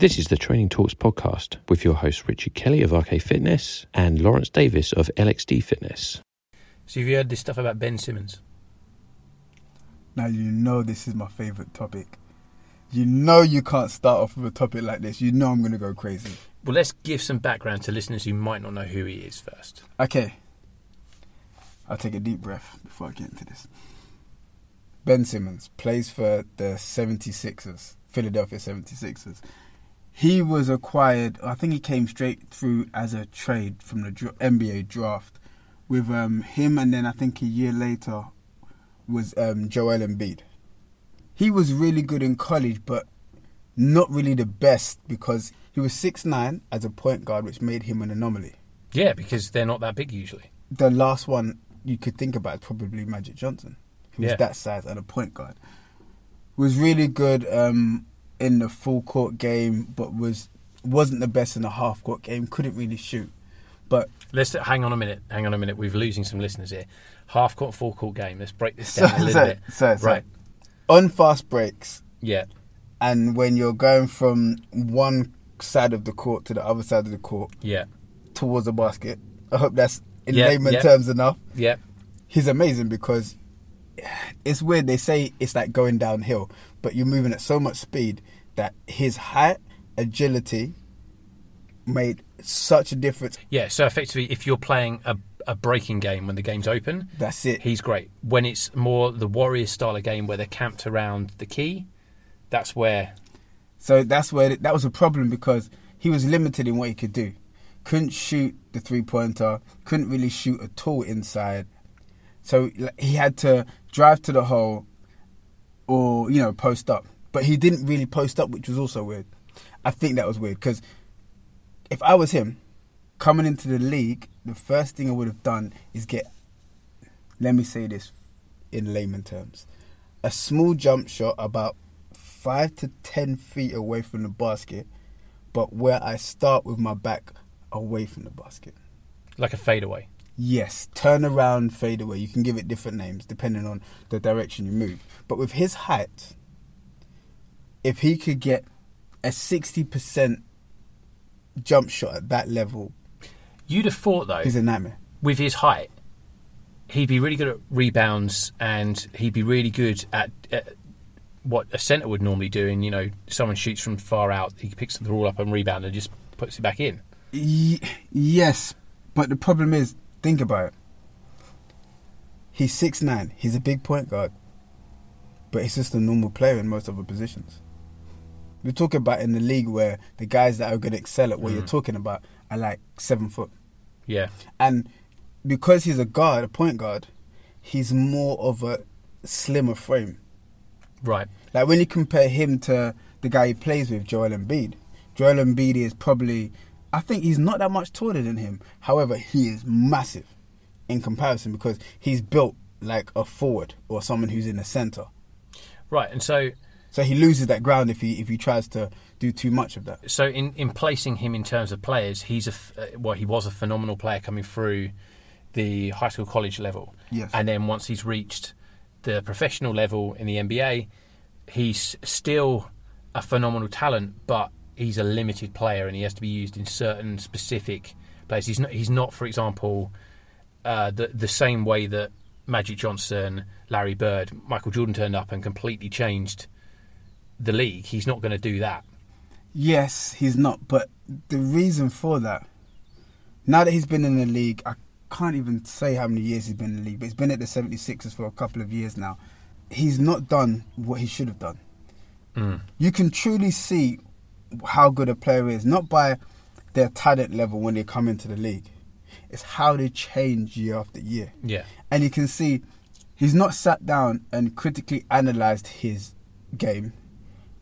This is the Training Talks podcast with your host Richard Kelly of RK Fitness and Lawrence Davis of LXD Fitness. So have you heard this stuff about Ben Simmons? Now you know this is my favourite topic. You know you can't start off with a topic like this. You know I'm going to go crazy. Well, let's give some background to listeners who might not know who he is first. Okay. I'll take a deep breath before I get into this. Ben Simmons plays for the 76ers, Philadelphia 76ers. He was acquired, I think he came straight through as a trade from the NBA draft with um, him, and then I think a year later was um, Joel Embiid. He was really good in college, but not really the best because he was six nine as a point guard, which made him an anomaly. Yeah, because they're not that big usually. The last one you could think about is probably Magic Johnson, who was Yeah. that size and a point guard. Was really good um, in the full court game, but was wasn't the best in the half court game. Couldn't really shoot, but Let's hang on a minute. Hang on a minute. We're losing some listeners here. Half court, full court game. Let's break this So- down a little so- bit. so- so- right. on fast breaks Yeah. and when you're going from one side of the court to the other side of the court Yeah. towards the basket. I hope that's in Yeah, layman yeah. terms enough. Yeah. he's amazing because it's weird. They say it's like going downhill, but you're moving at so much speed that his height, agility, made such a difference. Yeah. So effectively, if you're playing a, a breaking game when the game's open, That's it. he's great. When it's more the warrior style of game where they're camped around the key, that's where. So that's where that was a problem because he was limited in what he could do. Couldn't shoot the three pointer. Couldn't really shoot at all inside. So he had to drive to the hole, or you know post up. But he didn't really post up, which was also weird. I think that was weird because if I was him, coming into the league, the first thing I would have done is get. Let me say this in layman terms: a small jump shot about five to ten feet away from the basket, but where I start with my back away from the basket. Like a fadeaway. Yes, turn around, fade away. You can give it different names depending on the direction you move. But with his height, if he could get a 60% jump shot at that level, You'd have thought though, he's a nightmare. with his height, he'd be really good at rebounds and he'd be really good at, at what a centre would normally do. And you know, someone shoots from far out, he picks the ball up and rebound and just puts it back in. Y- yes, but the problem is, think about it. He's six nine. He's a big point guard, but he's just a normal player in most other positions. We're talking about in the league where the guys that are going to excel at what you're mm. talking about are like seven foot, Yeah, and because he's a guard, a point guard, he's more of a slimmer frame. right. Like when you compare him to the guy he plays with, Joel Embiid. Joel Embiid is probably, I think he's not that much taller than him. However, he is massive in comparison because he's built like a forward or someone who's in the center. Right, and so So he loses that ground if he if he tries to do too much of that. so in, in placing him in terms of players, he's a uh, well, he was a phenomenal player coming through the high school college level. Yes. And then once he's reached the professional level in the NBA, he's still a phenomenal talent, but he's a limited player and he has to be used in certain specific places. He's not, he's not for example, uh, the the same way that Magic Johnson, Larry Bird, Michael Jordan turned up and completely changed the league. He's not going to do that. Yes, he's not. But the reason for that, now that he's been in the league, I can't even say how many years he's been in the league, but he's been at the 76ers for a couple of years now. He's not done what he should have done. You can truly see how good a player is, not by their talent level when they come into the league. It's how they change year after year. Yeah. And you can see he's not sat down and critically analysed his game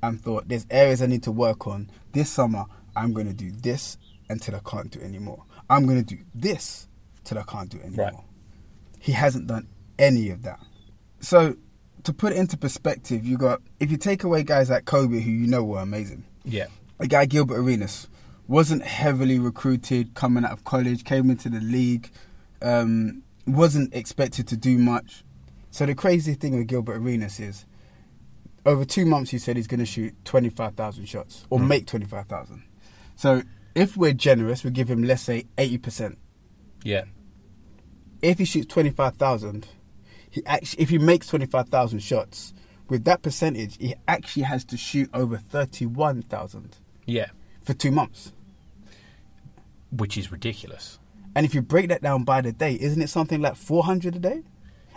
and thought, there's areas I need to work on. This summer, I'm going to do this until I can't do anymore. I'm going to do this till I can't do anymore. Right. He hasn't done any of that. So, to put it into perspective, you got, if you take away guys like Kobe, who you know were amazing, Yeah. A guy Gilbert Arenas wasn't heavily recruited coming out of college, came into the league, um, wasn't expected to do much. So the crazy thing with Gilbert Arenas is over two months, he said he's going to shoot 25,000 shots or Mm. make 25,000. So if we're generous, we give him, let's say, 80%. Yeah. If he shoots 25,000, he actually, if he makes 25,000 shots, with that percentage, he actually has to shoot over 31,000 Yeah. for two months. Which is ridiculous. And if you break that down by the day, isn't it something like 400 a day?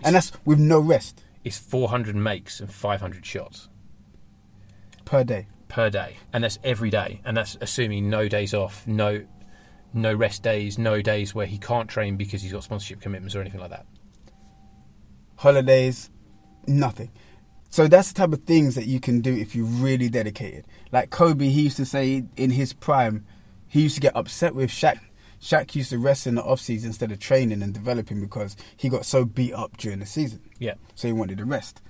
And that's with no rest It's 400 makes and 500 shots per day. per day, and that's every day, and that's assuming no days off, no no rest days, no days where he can't train because he's got sponsorship commitments or anything like that. holidays, nothing. So that's the type of things that you can do if you're really dedicated. Like Kobe, he used to say in his prime, he used to get upset with Shaq. Shaq used to rest in the off season instead of training and developing because he got so beat up during the season. Yeah. So he wanted to rest.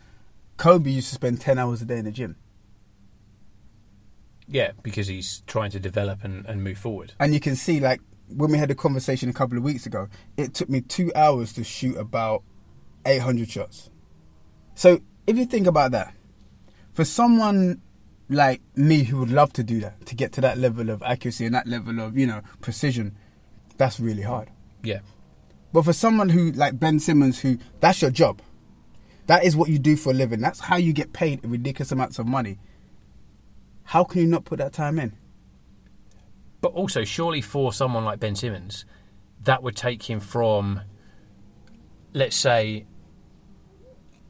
Kobe used to spend ten hours a day in the gym. Yeah, because he's trying to develop and, and move forward. And you can see, like, when we had a conversation a couple of weeks ago, it took me two hours to shoot about 800 shots. So, if you think about that, for someone like me who would love to do that, to get to that level of accuracy and that level of, you know, precision, that's really hard. Yeah. But for someone who, like Ben Simmons, who that's your job, that is what you do for a living, that's how you get paid ridiculous amounts of money. How can you not put that time in? But also, surely for someone like Ben Simmons, that would take him from, let's say,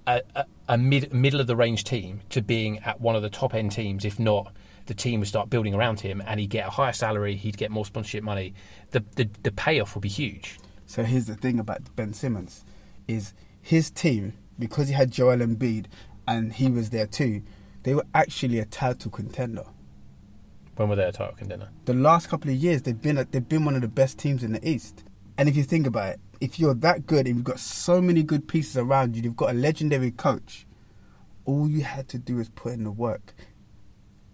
a, a, a mid middle of the range team to being at one of the top end teams, if not the team would start building around him and he'd get a higher salary, he'd get more sponsorship money. The the, the payoff would be huge. So here's the thing about Ben Simmons, is his team because he had Joel Embiid and he was there too. They were actually a title contender. When were they a title contender? The last couple of years, they've been a, they've been one of the best teams in the East. And if you think about it, if you're that good and you've got so many good pieces around you, you've got a legendary coach. All you had to do is put in the work.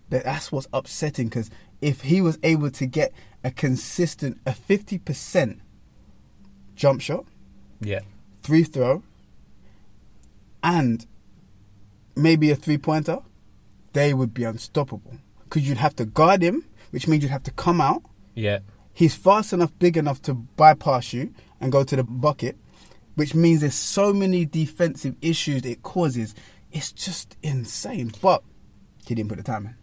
That's what's upsetting because if he was able to get a consistent, a fifty percent jump shot, Yeah. free throw, and maybe a three pointer, they would be unstoppable. Because you'd have to guard him, which means you'd have to come out. Yeah. He's fast enough, big enough to bypass you and go to the bucket, which means there's so many defensive issues it causes. It's just insane. But he didn't put the time in.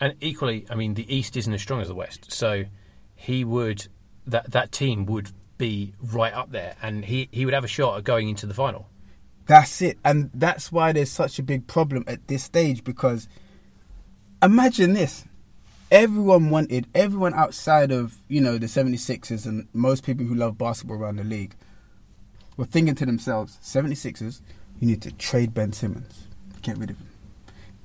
And equally, I mean, the East isn't as strong as the West, so he would that that team would be right up there, and he he would have a shot at going into the final. That's it. And that's why there's such a big problem at this stage because imagine this. Everyone wanted, everyone outside of, you know, the 76ers and most people who love basketball around the league were thinking to themselves, 76ers, you need to trade Ben Simmons. Get rid of him.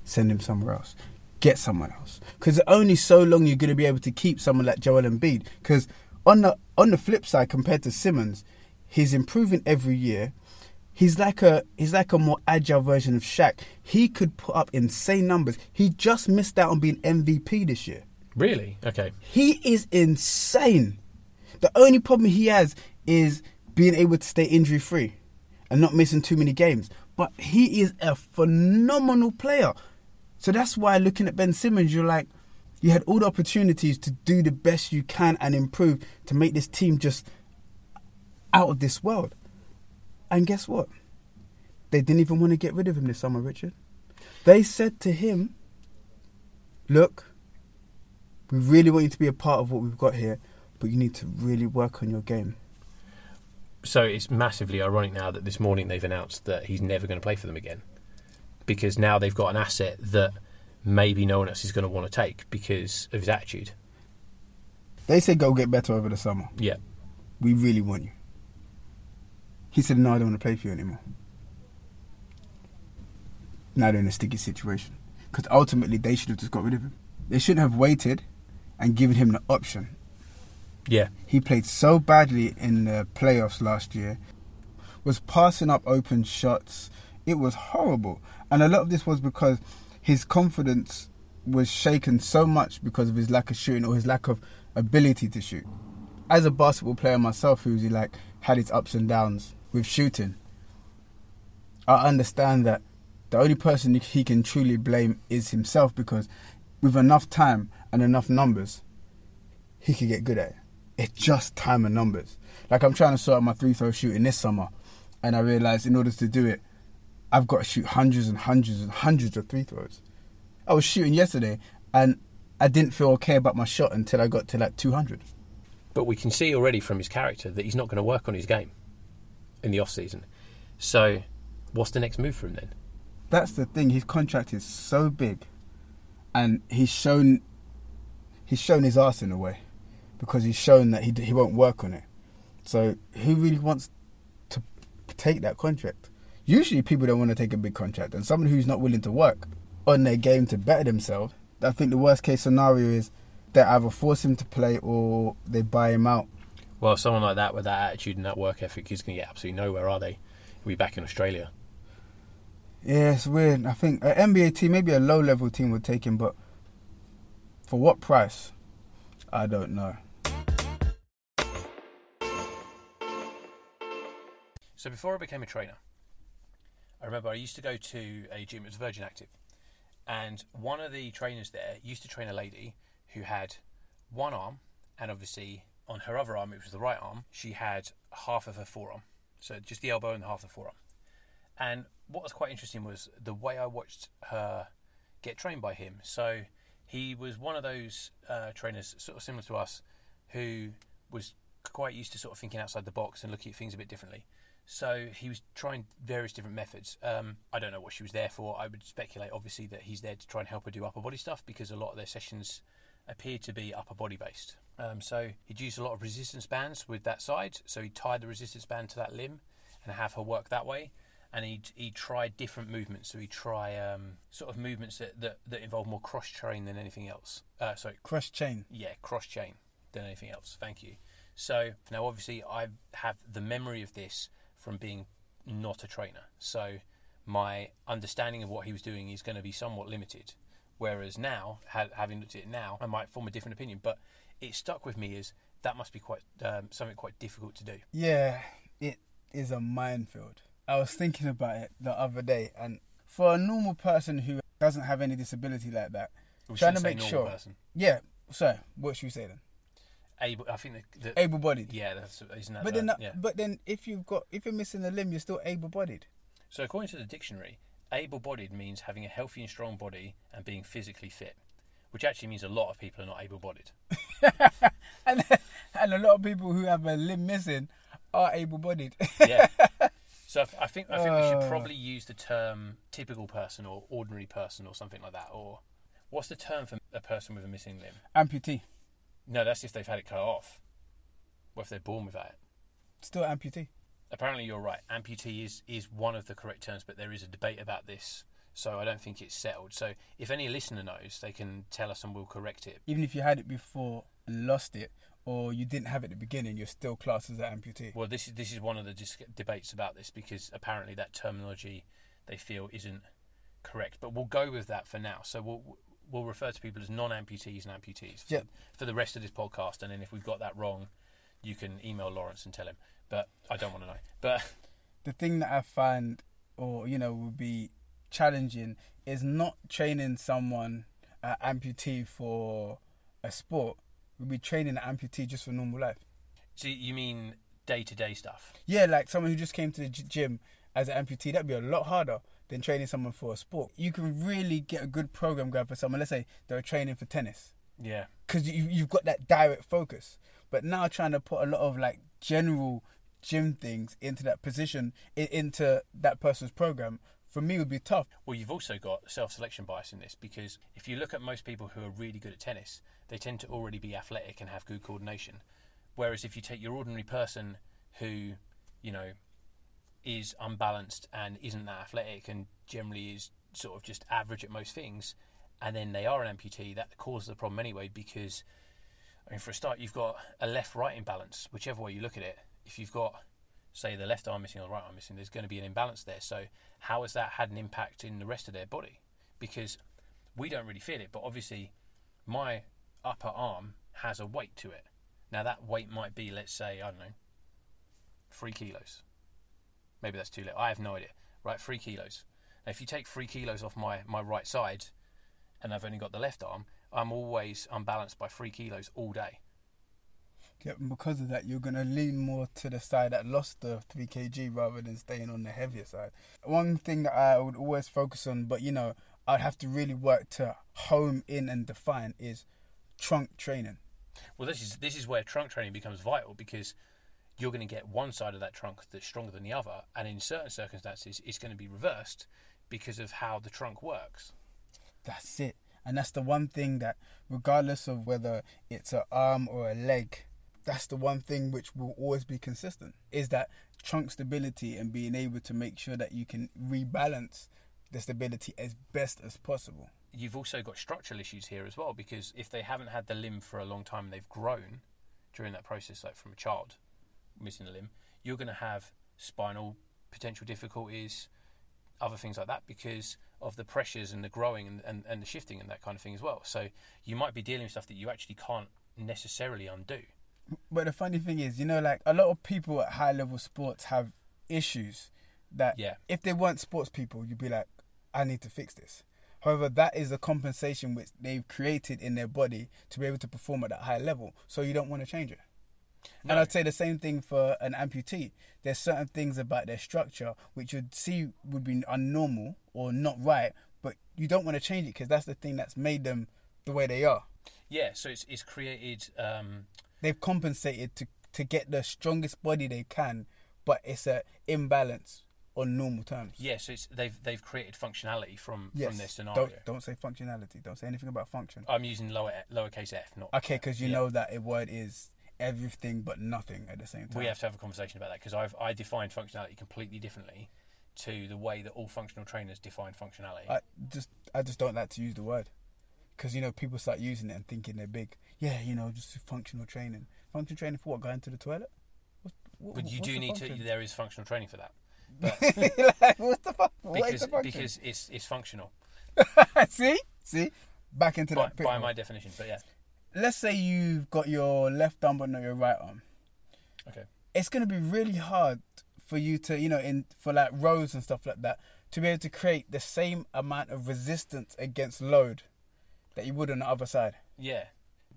Send him somewhere else. Get someone else. Because only so long you're going to be able to keep someone like Joel Embiid. Because on the, on the flip side, compared to Simmons, he's improving every year. He's like a he's like a more agile version of Shaq. He could put up insane numbers. He just missed out on being MVP this year. Really? Okay. He is insane. The only problem he has is being able to stay injury free and not missing too many games. But he is a phenomenal player. So that's why looking at Ben Simmons, you're like, you had all the opportunities to do the best you can and improve to make this team just out of this world. And guess what? They didn't even want to get rid of him this summer, Richard. They said to him, Look, we really want you to be a part of what we've got here, but you need to really work on your game. So it's massively ironic now that this morning they've announced that he's never going to play for them again, because now they've got an asset that maybe no one else is going to want to take because of his attitude. They said, Go get better over the summer. Yeah. We really want you. He said, No, I don't want to play for you anymore. Now they're in a sticky situation. Because ultimately, they should have just got rid of him. They shouldn't have waited and given him the option. Yeah. He played so badly in the playoffs last year, was passing up open shots. It was horrible. And a lot of this was because his confidence was shaken so much because of his lack of shooting or his lack of ability to shoot. As a basketball player myself, who's like had its ups and downs with shooting, I understand that the only person he can truly blame is himself because with enough time and enough numbers, he could get good at it. It's just time and numbers. Like I'm trying to sort out my free throw shooting this summer, and I realized in order to do it, I've got to shoot hundreds and hundreds and hundreds of free throws. I was shooting yesterday, and I didn't feel okay about my shot until I got to like 200. But we can see already from his character that he's not going to work on his game in the off season. So, what's the next move for him then? That's the thing. His contract is so big, and he's shown he's shown his ass in a way because he's shown that he he won't work on it. So, who really wants to take that contract? Usually, people don't want to take a big contract, and someone who's not willing to work on their game to better themselves. I think the worst case scenario is they either force him to play or they buy him out. Well, someone like that with that attitude and that work ethic is going to get absolutely nowhere, are they? He'll be back in Australia. Yeah, it's weird. I think uh, an NBA team, maybe a low level team would take him, but for what price? I don't know. So before I became a trainer, I remember I used to go to a gym, it was Virgin Active, and one of the trainers there used to train a lady who had one arm, and obviously on her other arm, which was the right arm, she had half of her forearm. So just the elbow and half the forearm. And what was quite interesting was the way I watched her get trained by him. So he was one of those uh, trainers, sort of similar to us, who was quite used to sort of thinking outside the box and looking at things a bit differently. So he was trying various different methods. Um, I don't know what she was there for. I would speculate, obviously, that he's there to try and help her do upper body stuff because a lot of their sessions appear to be upper body based. Um, so he'd use a lot of resistance bands with that side. So he tied the resistance band to that limb and have her work that way. And he'd, he'd try different movements. So he'd try um, sort of movements that, that, that involve more cross train than anything else. Uh, sorry, Cross chain. yeah, cross chain than anything else. Thank you. So now, obviously, I have the memory of this from being not a trainer. So my understanding of what he was doing is going to be somewhat limited. Whereas now, ha- having looked at it now, I might form a different opinion. But it stuck with me is that must be quite um, something quite difficult to do. Yeah, it is a minefield. I was thinking about it the other day, and for a normal person who doesn't have any disability like that, We trying to make sure. Person. Yeah, so what should we say then? Able, I think the, the Able-bodied. yeah, that's isn't that But the- then, that- yeah. but then, if you've got, if you're missing a limb, you're still able-bodied. So, according to the dictionary, able bodied means having a healthy and strong body and being physically fit, which actually means a lot of people are not able bodied. and and a lot of people who have a limb missing are able-bodied. Yeah. So, I- I think, I think we Uh. should probably use the term typical person or ordinary person or something like that. Or what's the term for a person with a missing limb? amputee, No, that's if they've had it cut off. Or if they're born without it. still amputee. Apparently, you're right. Amputee is, is one of the correct terms, but there is a debate about this. So, I don't think it's settled. So, if any listener knows, they can tell us and we'll correct it. Even if you had it before and lost it, or you didn't have it at the beginning, you're still classed as an amputee. Well, this is this is one of the dis- debates about this because apparently that terminology they feel isn't correct. But we'll go with that for now. So we'll we'll refer to people as non-amputees and amputees for, Yeah. for the rest of this podcast. And then if we've got that wrong, you can email Lawrence and tell him. But I don't want to know. But the thing that I find, or you know, would be challenging is not training someone uh, amputee for a sport. We'd be training an amputee just for normal life. so you mean day-to-day stuff? Yeah, like someone who just came to the gym as an amputee, that'd be a lot harder than training someone for a sport. You can really get a good program going for someone. Let's say they're training for tennis. Yeah. because you, you've got that direct focus. But now trying to put a lot of like general gym things into that position, into that person's program, for me would be tough. Well, you've also got self-selection bias in this because if you look at most people who are really good at tennis, they tend to already be athletic and have good coordination. Whereas if you take your ordinary person who, you know, is unbalanced and isn't that athletic and generally is sort of just average at most things, and then they are an amputee, that causes the problem anyway because, I mean, for a start, you've got a left-right imbalance, whichever way you look at it. If you've got say the left arm missing or the right arm missing, there's going to be an imbalance there. So how has that had an impact in the rest of their body? Because we don't really feel it, but obviously my upper arm has a weight to it. Now that weight might be, let's say, I don't know, three kilos. Maybe that's too little. I have no idea. Right, three kilos. Now, if you take three kilos off my, my right side and I've only got the left arm, I'm always unbalanced by three kilos all day. Yeah, and because of that, you're going to lean more to the side that lost the 3 kg rather than staying on the heavier side. One thing that I would always focus on, but you know, I'd have to really work to home in and define is trunk training. Well, this is this is where trunk training becomes vital because you're going to get one side of that trunk that's stronger than the other, and in certain circumstances, it's going to be reversed because of how the trunk works. That's it. And that's the one thing that, regardless of whether it's an arm or a leg, that's the one thing which will always be consistent is that trunk stability and being able to make sure that you can rebalance the stability as best as possible. You've also got structural issues here as well because if they haven't had the limb for a long time and they've grown during that process, like from a child missing a limb, you're going to have spinal potential difficulties, other things like that because of the pressures and the growing and, and, and the shifting and that kind of thing as well. So you might be dealing with stuff that you actually can't necessarily undo. But the funny thing is, you know, like a lot of people at high level sports have issues that Yeah. if they weren't sports people, you'd be like, I need to fix this. However, that is a compensation which they've created in their body to be able to perform at that high level. So you don't want to change it. No. And I'd say the same thing for an amputee. There's certain things about their structure which you'd see would be unnormal or not right, but you don't want to change it because that's the thing that's made them the way they are. Yeah, so it's, it's created. Um, They've compensated to to get the strongest body they can, but it's a imbalance on normal terms. yeah, so it's, they've they've created functionality from Yes. from their scenario. Don't don't say functionality. Don't say anything about function. I'm using lower lowercase f, not. Okay, because you Yeah. know that a word is everything but nothing at the same time. We have to have a conversation about that because I've I define functionality completely differently to the way that all functional trainers define functionality. I just I just don't like to use the word because you know people start using it and thinking they're big. Yeah, you know, just functional training. Functional training for what? Going to the toilet? What, what, but you do need to. There is functional training for that like, what's the fun- what because the function? because it's it's functional see, see, back into by, that. by my definition. But yeah, Let's say you've got your left arm but not your right arm. okay. it's going to be really hard for you to you know in for like rows and stuff like that to be able to create the same amount of resistance against load that you would on the other side Yeah,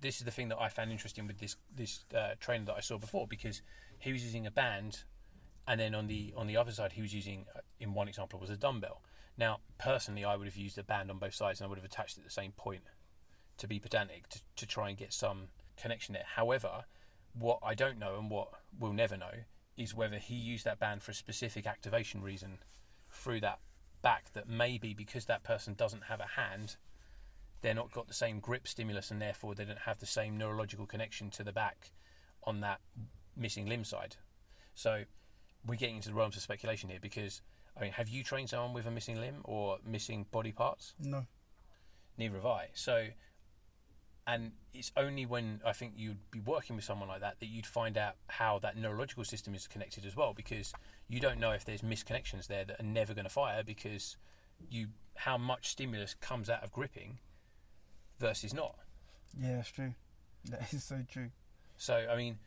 this is the thing that I found interesting with this this uh, trainer that I saw before because he was using a band, and then on the on the other side he was using, uh, in one example, was a dumbbell. Now, personally, I would have used a band on both sides and I would have attached it at the same point to be pedantic to, to try and get some connection there. However, what I don't know and what we'll never know is whether he used that band for a specific activation reason through that back that maybe because that person doesn't have a hand they're not got the same grip stimulus and therefore they don't have the same neurological connection to the back on that missing limb side. So we're getting into the realms of speculation here because I mean, have you trained someone with a missing limb or missing body parts? no Neither have I. So, and it's only when I think you'd be working with someone like that that you'd find out how that neurological system is connected as well, because you don't know if there's misconnections there that are never going to fire because you how much stimulus comes out of gripping versus not. yeah that's true that is so true So I mean,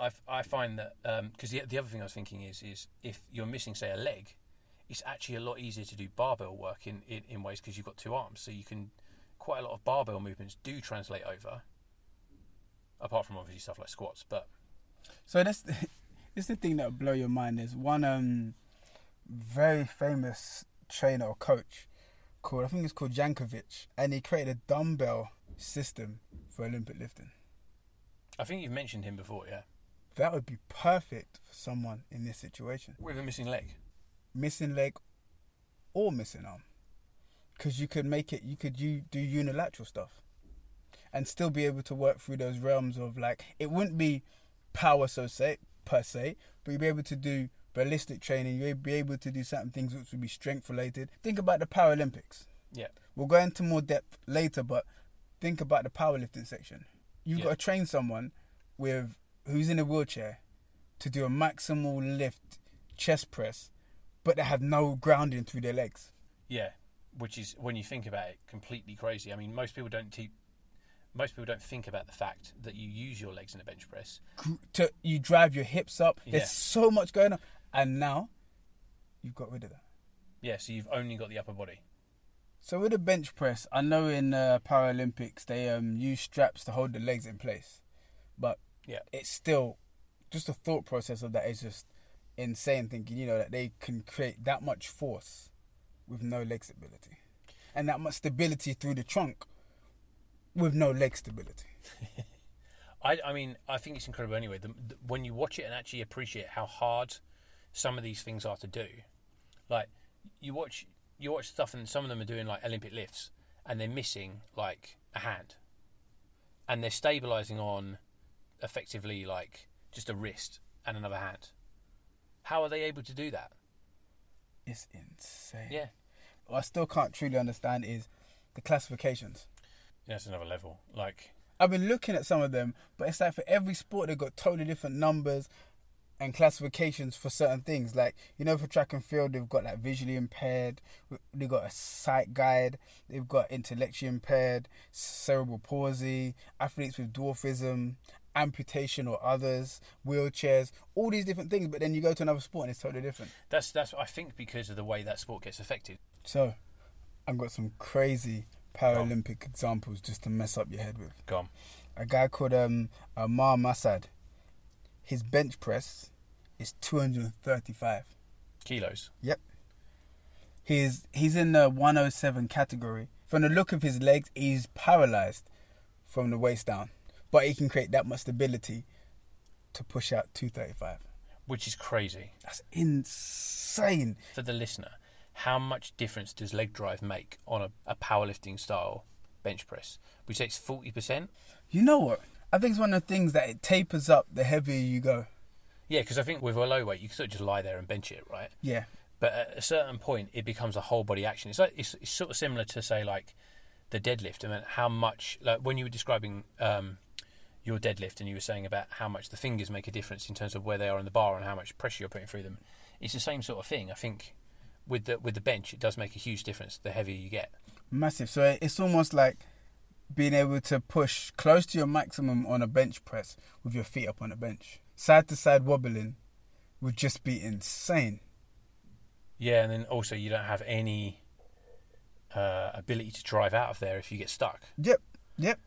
I, I find that because the the other thing I was thinking is is if you're missing say a leg, it's actually a lot easier to do barbell work in in, in ways because you've got two arms, so you can quite a lot of barbell movements do translate over. Apart from obviously stuff like squats, but so that's this is the thing that will blow your mind there's one um very famous trainer or coach called i think it's called jankovic and he created a dumbbell system for olympic lifting. I think you've mentioned him before, yeah, that would be perfect for someone in this situation. With a missing leg. missing leg or missing arm. Because you could make it you could you do unilateral stuff and still be able to work through those realms of like it wouldn't be power so say per se but you'd be able to do ballistic training you'd be able to do certain things which would be strength related think about the paralympics Yeah, we'll go into more depth later but think about the powerlifting section you've Yeah. got to train someone with who's in a wheelchair to do a maximal lift chest press but they have no grounding through their legs yeah, which is when you think about it, completely crazy. I mean, most people don't te- most people don't think about the fact that you use your legs in a bench press. To you drive your hips up Yeah. there's so much going on and now you've got rid of that Yeah, so you've only got the upper body. So with the bench press, I know in uh, Paralympics they um, use straps to hold the legs in place, but Yeah. it's still just the thought process of that is just insane. Thinking you know that they can create that much force with no leg stability, and that much stability through the trunk with no leg stability. I, I mean, I think it's incredible anyway. The, the, when you watch it and actually appreciate how hard some of these things are to do, like you watch you watch stuff and some of them are doing like Olympic lifts and they're missing like a hand, and they're stabilizing on effectively like just a wrist and another hand. How are they able to do that? It's insane. Yeah, What I still can't truly understand is the classifications. that's another level. Like, I've been looking at some of them, but it's like for every sport they've got totally different numbers and classifications for certain things. Like you know, for track and field, they've got like visually impaired, they've got a sight guide, they've got intellectually impaired, cerebral palsy, athletes with dwarfism, amputation or others, wheelchairs, all these different things. But then you go to another sport and it's totally different. that's that's I think because of the way that sport gets affected. So, I've got some crazy Paralympic examples just to mess up your head with. Go on. a guy called um Amar Masad. His bench press is 235. Kilos. Yep. He's he's in the 107 category. From the look of his legs, he's paralyzed from the waist down, but he can create that much stability to push out 235. which is crazy That's insane. for the listener. How much difference does leg drive make on a, a powerlifting style bench press? We say it's forty percent. You know what? I think it's one of the things that it tapers up the heavier you go. Yeah, because I think with a low weight, you can sort of just lie there and bench it, right? Yeah. But at a certain point, it becomes a whole body action. It's like it's, it's sort of similar to say like the deadlift. I mean, how much like when you were describing um, your deadlift and you were saying about how much the fingers make a difference in terms of where they are on the bar and how much pressure you're putting through them. It's the same sort of thing. I think with the with the bench, it does make a huge difference the heavier you get. Massive. So it's almost like being able to push close to your maximum on a bench press with your feet up on a bench. Side to side wobbling would just be insane. Yeah, and then also you don't have any uh, ability to drive out of there if you get stuck. Yep, yep.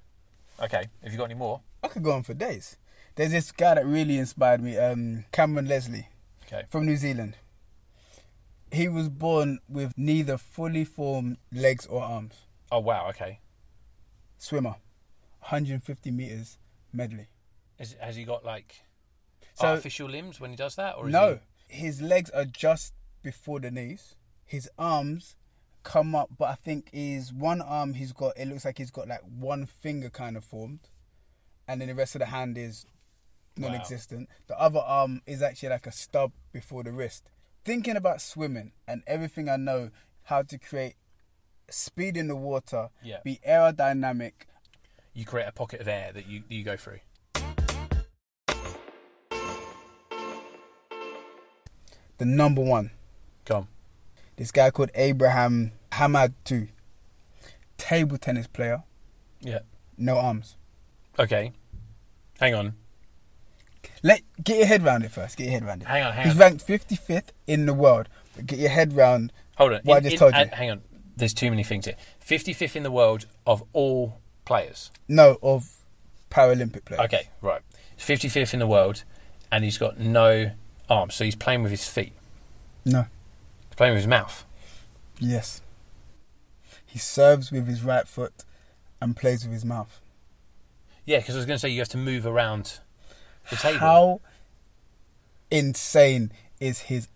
Okay, have you got any more? I could go on for days. There's this guy that really inspired me, um, Cameron Leslie Okay. from New Zealand. He was born with neither fully formed legs or arms. Oh wow. Okay. Swimmer, 150 meters medley. Is, has he got like So- artificial limbs when he does that, or is No, his legs are just before the knees. His arms come up, but I think his one arm he's got. It looks like he's got like one finger kind of formed, and then the rest of the hand is non-existent. The other arm is actually like a stub before the wrist. Thinking about swimming and everything I know how to create speed in the water, Yeah. be aerodynamic. you create a pocket of air that you you go through? The number one. Come. This guy called Abraham Hamadtou, table tennis player, Yeah. no arms. Okay. Hang on. Let get your head round it first. Get your head round it. Hang on. Hang He's on. ranked 55th in the world. But get your head round. Hold on. what I just in- told you. uh, hang on. There's too many things here. 55th in the world of all players. No, of Paralympic players. Okay, right. 55th in the world, and he's got no arms, so he's playing with his feet. No. He's playing with his mouth. Yes. He serves with his right foot and plays with his mouth. Yeah, because I was going to say you have to move around the table. How insane is his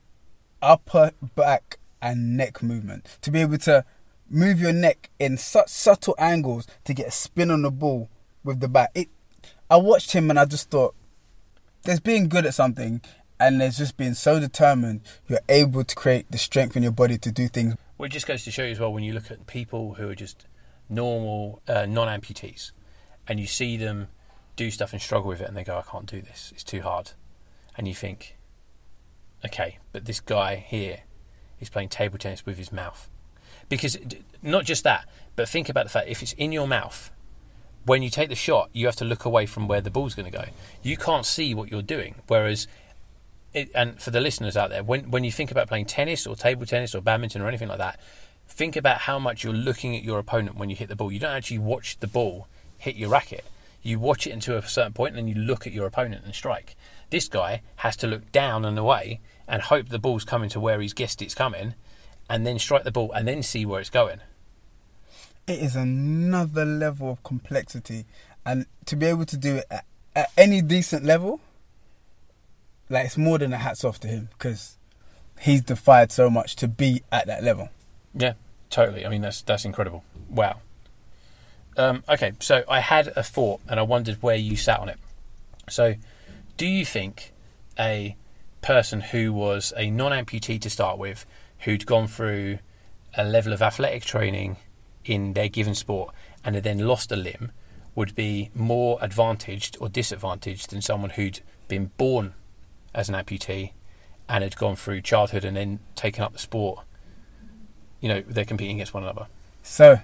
upper back and neck movement? To be able to move your neck in such subtle angles to get a spin on the ball with the bat. It I watched him and I just thought there's being good at something and there's just being so determined you're able to create the strength in your body to do things. Well, it just goes to show you as well when you look at people who are just normal uh, non-amputees, and you see them do stuff and struggle with it, and they go, "I can't do this; it's too hard," and you think, "Okay, but this guy here is playing table tennis with his mouth." Because not just that, but think about the fact if it's in your mouth, when you take the shot, you have to look away from where the ball's going to go. You can't see what you're doing. Whereas it, and for the listeners out there, when when you think about playing tennis or table tennis or badminton or anything like that, think about how much you're looking at your opponent when you hit the ball. You don't actually watch the ball hit your racket. You watch it into a certain point and then you look at your opponent and strike. This guy has to look down and away and hope the ball's coming to where he's guessed it's coming, and then strike the ball and then see where it's going. It is another level of complexity, and to be able to do it at, at any decent level, like it's more than a hats off to him because he's defied so much to be at that level. Yeah, totally. I mean, that's that's incredible. Wow. Um, okay, so I had a thought, and I wondered where you sat on it. So, do you think a person who was a non-amputee to start with, who'd gone through a level of athletic training in their given sport, and had then lost a limb, would be more advantaged or disadvantaged than someone who'd been born as an amputee and had gone through childhood and then taken up the sport? You know, they're competing against one another. So,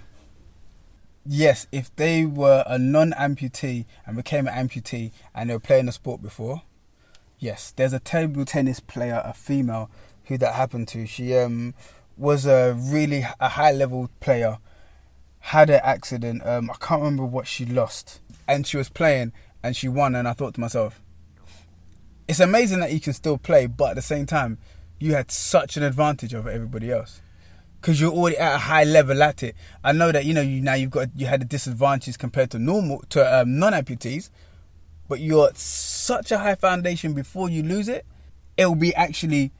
yes, if they were a non-amputee and became an amputee and they were playing a sport before, yes, there's a table tennis player, a female, who that happened to. She um was a really a high level player, had an accident. Um, I can't remember what she lost, and she was playing and she won. And I thought to myself, it's amazing that you can still play, but at the same time, you had such an advantage over everybody else because you're already at a high level at it. I know that you know you now you've got you had a disadvantage compared to normal to um, non amputees, but you're at such a high foundation before you lose it. It will be actually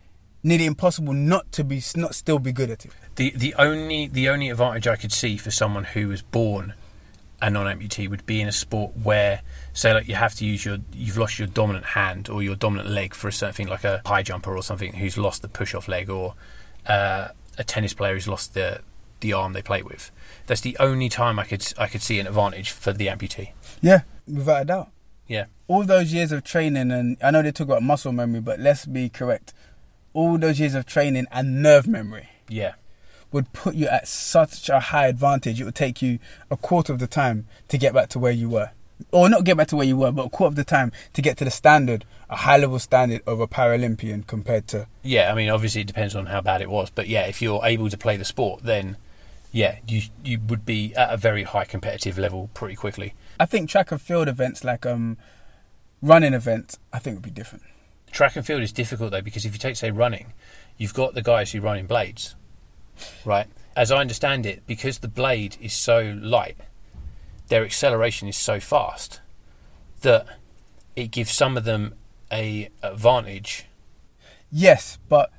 nearly impossible not to be not still be good at it. The the only the only advantage I could see for someone who was born a non-amputee would be in a sport where, say, like you have to use your you've lost your dominant hand or your dominant leg for a certain thing, like a high jumper or something who's lost the push-off leg, or uh, a tennis player who's lost the the arm they play with. That's the only time I could I could see an advantage for the amputee. Yeah, without a doubt. Yeah, All those years of training, and I know they talk about muscle memory, but let's be correct. All those years of training and nerve memory yeah, would put you at such a high advantage. It would take you a quarter of the time to get back to where you were. Or not get back to where you were, but a quarter of the time to get to the standard, a high level standard of a Paralympian compared to. yeah. I mean, obviously it depends on how bad it was, but yeah, if you're able to play the sport, then yeah, you you would be at a very high competitive level pretty quickly. I think track and field events like um, running events, I think would be different. Track and field is difficult though because if you take say running, you've got the guys who run in blades, right? As I understand it, because the blade is so light, their acceleration is so fast that it gives some of them a advantage, Yes, but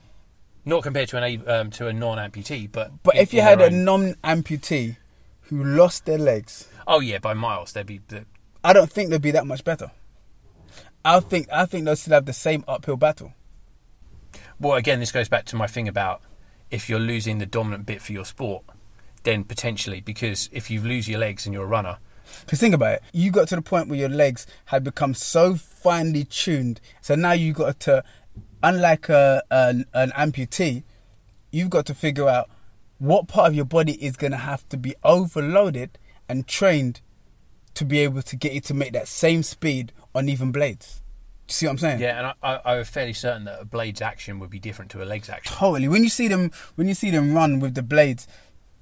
not compared to an a- um, to a non-amputee, but but in- if you had a own- non-amputee who lost their legs, oh yeah, by miles they'd be the, I don't think they'd be that much better. I think I think they'll still have the same uphill battle. Well, again, this goes back to my thing about if you're losing the dominant bit for your sport, then potentially, because if you lose your legs and you're a runner, Because think about it, you got to the point where your legs had become so finely tuned, so now you got to, unlike a, an, an amputee, you've got to figure out what part of your body is going to have to be overloaded and trained to be able to get you to make that same speed on even blades. See what I'm saying? yeah, and I, I, I was fairly certain that a blade's action would be different to a leg's action. Totally. When you see them, when you see them run with the blades,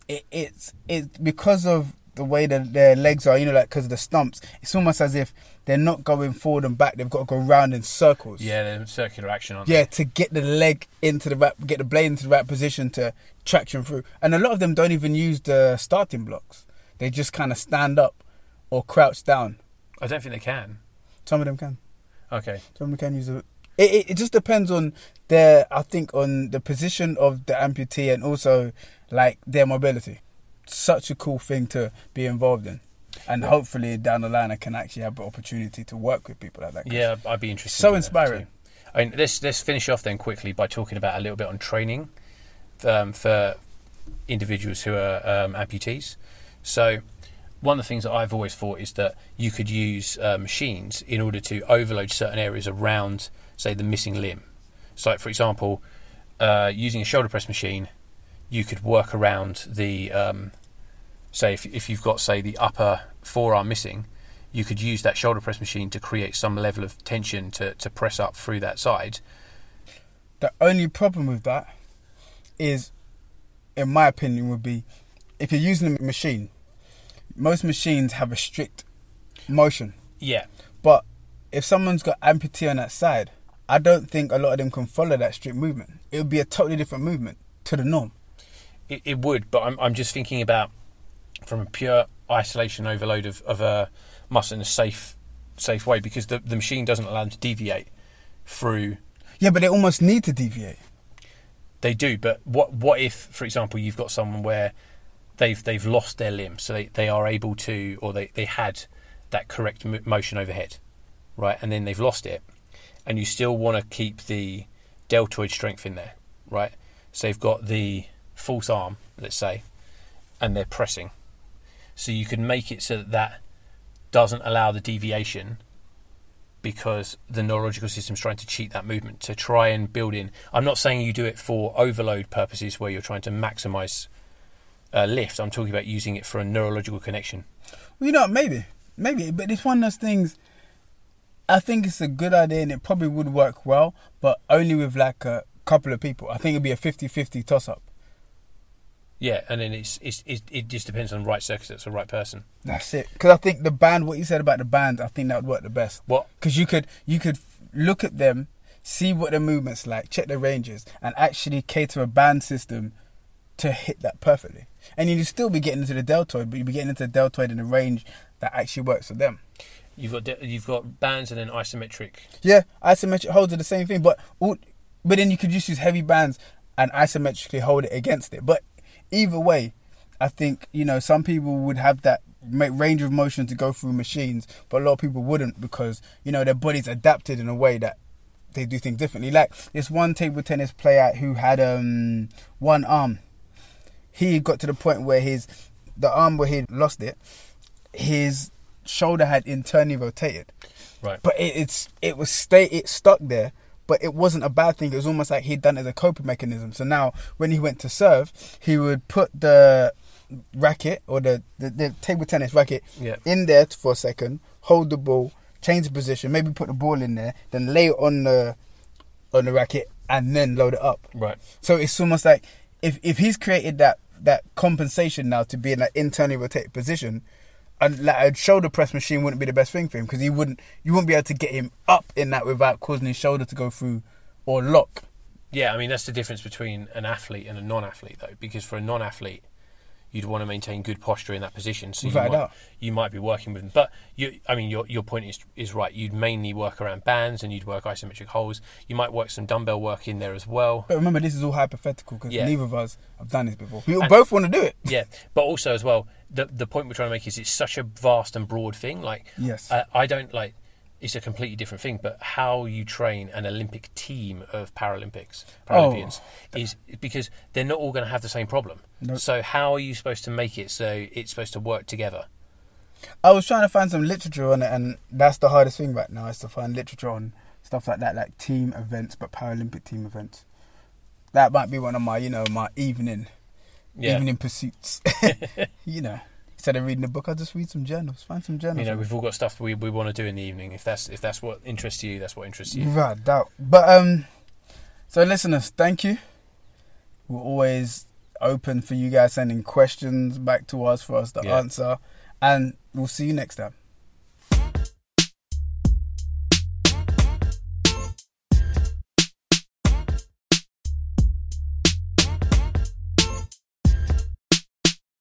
it, it's it's because of the way that their legs are. You know, like because of the stumps. It's almost as if they're not going forward and back. They've got to go round in circles. Yeah, the circular action on. Yeah, to get the leg into the right, get the blade into the right position to traction through. And a lot of them don't even use the starting blocks. They just kind of stand up or crouch down. I don't think they can. Some of them can. Okay. Of them can it. It, it. just depends on their, I think, on the position of the amputee and also like their mobility. Such a cool thing to be involved in, and hopefully down the line I can actually have the opportunity to work with people like that. Yeah, I'd be interested. So in inspiring. I mean, let's let's finish off then quickly by talking about a little bit on training um, for individuals who are um, amputees. So, one of the things that I've always thought is that you could use uh, machines in order to overload certain areas around, say, the missing limb. So, like, for example, uh, using a shoulder press machine, you could work around the, um, say, if, if you've got, say, the upper forearm missing, you could use that shoulder press machine to create some level of tension to, to press up through that side The only problem with that is, in my opinion, would be if you're using a machine. Most machines have a strict motion, Yeah, but if someone's got amputee on that side, I don't think a lot of them can follow that strict movement. It would be a totally different movement to the norm. it, it would, but I'm I'm just thinking about from a pure isolation overload of, of a muscle in a safe safe way because the the machine doesn't allow them to deviate through. Yeah, but they almost need to deviate. They do, but what what if, for example, you've got someone where they've they've lost their limb, so they, they are able to, or they, they had that correct motion overhead, right, and then they've lost it, and you still want to keep the deltoid strength in there, right? So they've got the false arm, let's say, and they're pressing, so you can make it so that that doesn't allow the deviation because the neurological system's trying to cheat that movement to try and build in. I'm not saying you do it for overload purposes where you're trying to maximize uh, lift. I'm talking about using it for a neurological connection. Well, you know, maybe, maybe, but it's one of those things. I think it's a good idea and it probably would work well, but only with like a couple of people. I think it'd be a 50-50 toss up. Yeah, and then it's, it's, it it just depends on the right circuit, the right person. That's it. Because I think the band, what you said about the band, I think that would work the best. What? Because you could you could look at them, see what their movements like, check their ranges, and actually cater a band system to hit that perfectly. And you'd still be getting into the deltoid, but you'd be getting into the deltoid in a range that actually works for them. You've got de- you've got bands and then isometric. Yeah, isometric holds are the same thing, but all, but then you could just use heavy bands and isometrically hold it against it. But either way, I think you know some people would have that range of motion to go through machines, but a lot of people wouldn't because you know their body's adapted in a way that they do things differently. Like this one table tennis player who had um one arm, he got to the point where his the arm where he lost it, his shoulder had internally rotated Right. but it, it's it was stay it stuck there but it wasn't a bad thing it was almost like he'd done it as a coping mechanism so now when he went to serve he would put the racket or the, the, the table tennis racket Yeah. in there for a second hold the ball change the position maybe put the ball in there then lay it on the on the racket and then load it up Right. so it's almost like if if he's created that that compensation now to be in that internally rotated position, and like a shoulder press machine wouldn't be the best thing for him because he wouldn't you wouldn't be able to get him up in that without causing his shoulder to go through or lock. Yeah, I mean that's the difference between an athlete and a non-athlete, though, because for a non-athlete, you'd want to maintain good posture in that position. So you Without a might, doubt. you might be working with them, but you, I mean, your your point is is right. You'd mainly work around bands and you'd work isometric holds. You might work some dumbbell work in there as well. But remember, this is all hypothetical because Yeah. neither of us have done this before. We And- both want to do it. Yeah, but also as well, the the point we're trying to make is it's such a vast and broad thing. Like, Yes. uh, I don't like. It's a completely different thing, but how you train an Olympic team of Paralympics, oh. Paralympians, is because they're not all going to have the same problem. Nope. So how are you supposed to make it so it's supposed to work together? I was trying to find some literature on it, and that's the hardest thing right now is to find literature on stuff like that, like team events, but Paralympic team events. That might be one of my, you know, my evening, Yeah. evening pursuits. you know, instead of reading a book, I'll just read some journals. Find some journals. You know, we've all got stuff we, we want to do in the evening. If that's if that's what interests you, that's what interests you. Without doubt. But um, so listeners, thank you. We're always open for you guys sending questions back to us for us to Yeah. answer, and we'll see you next time.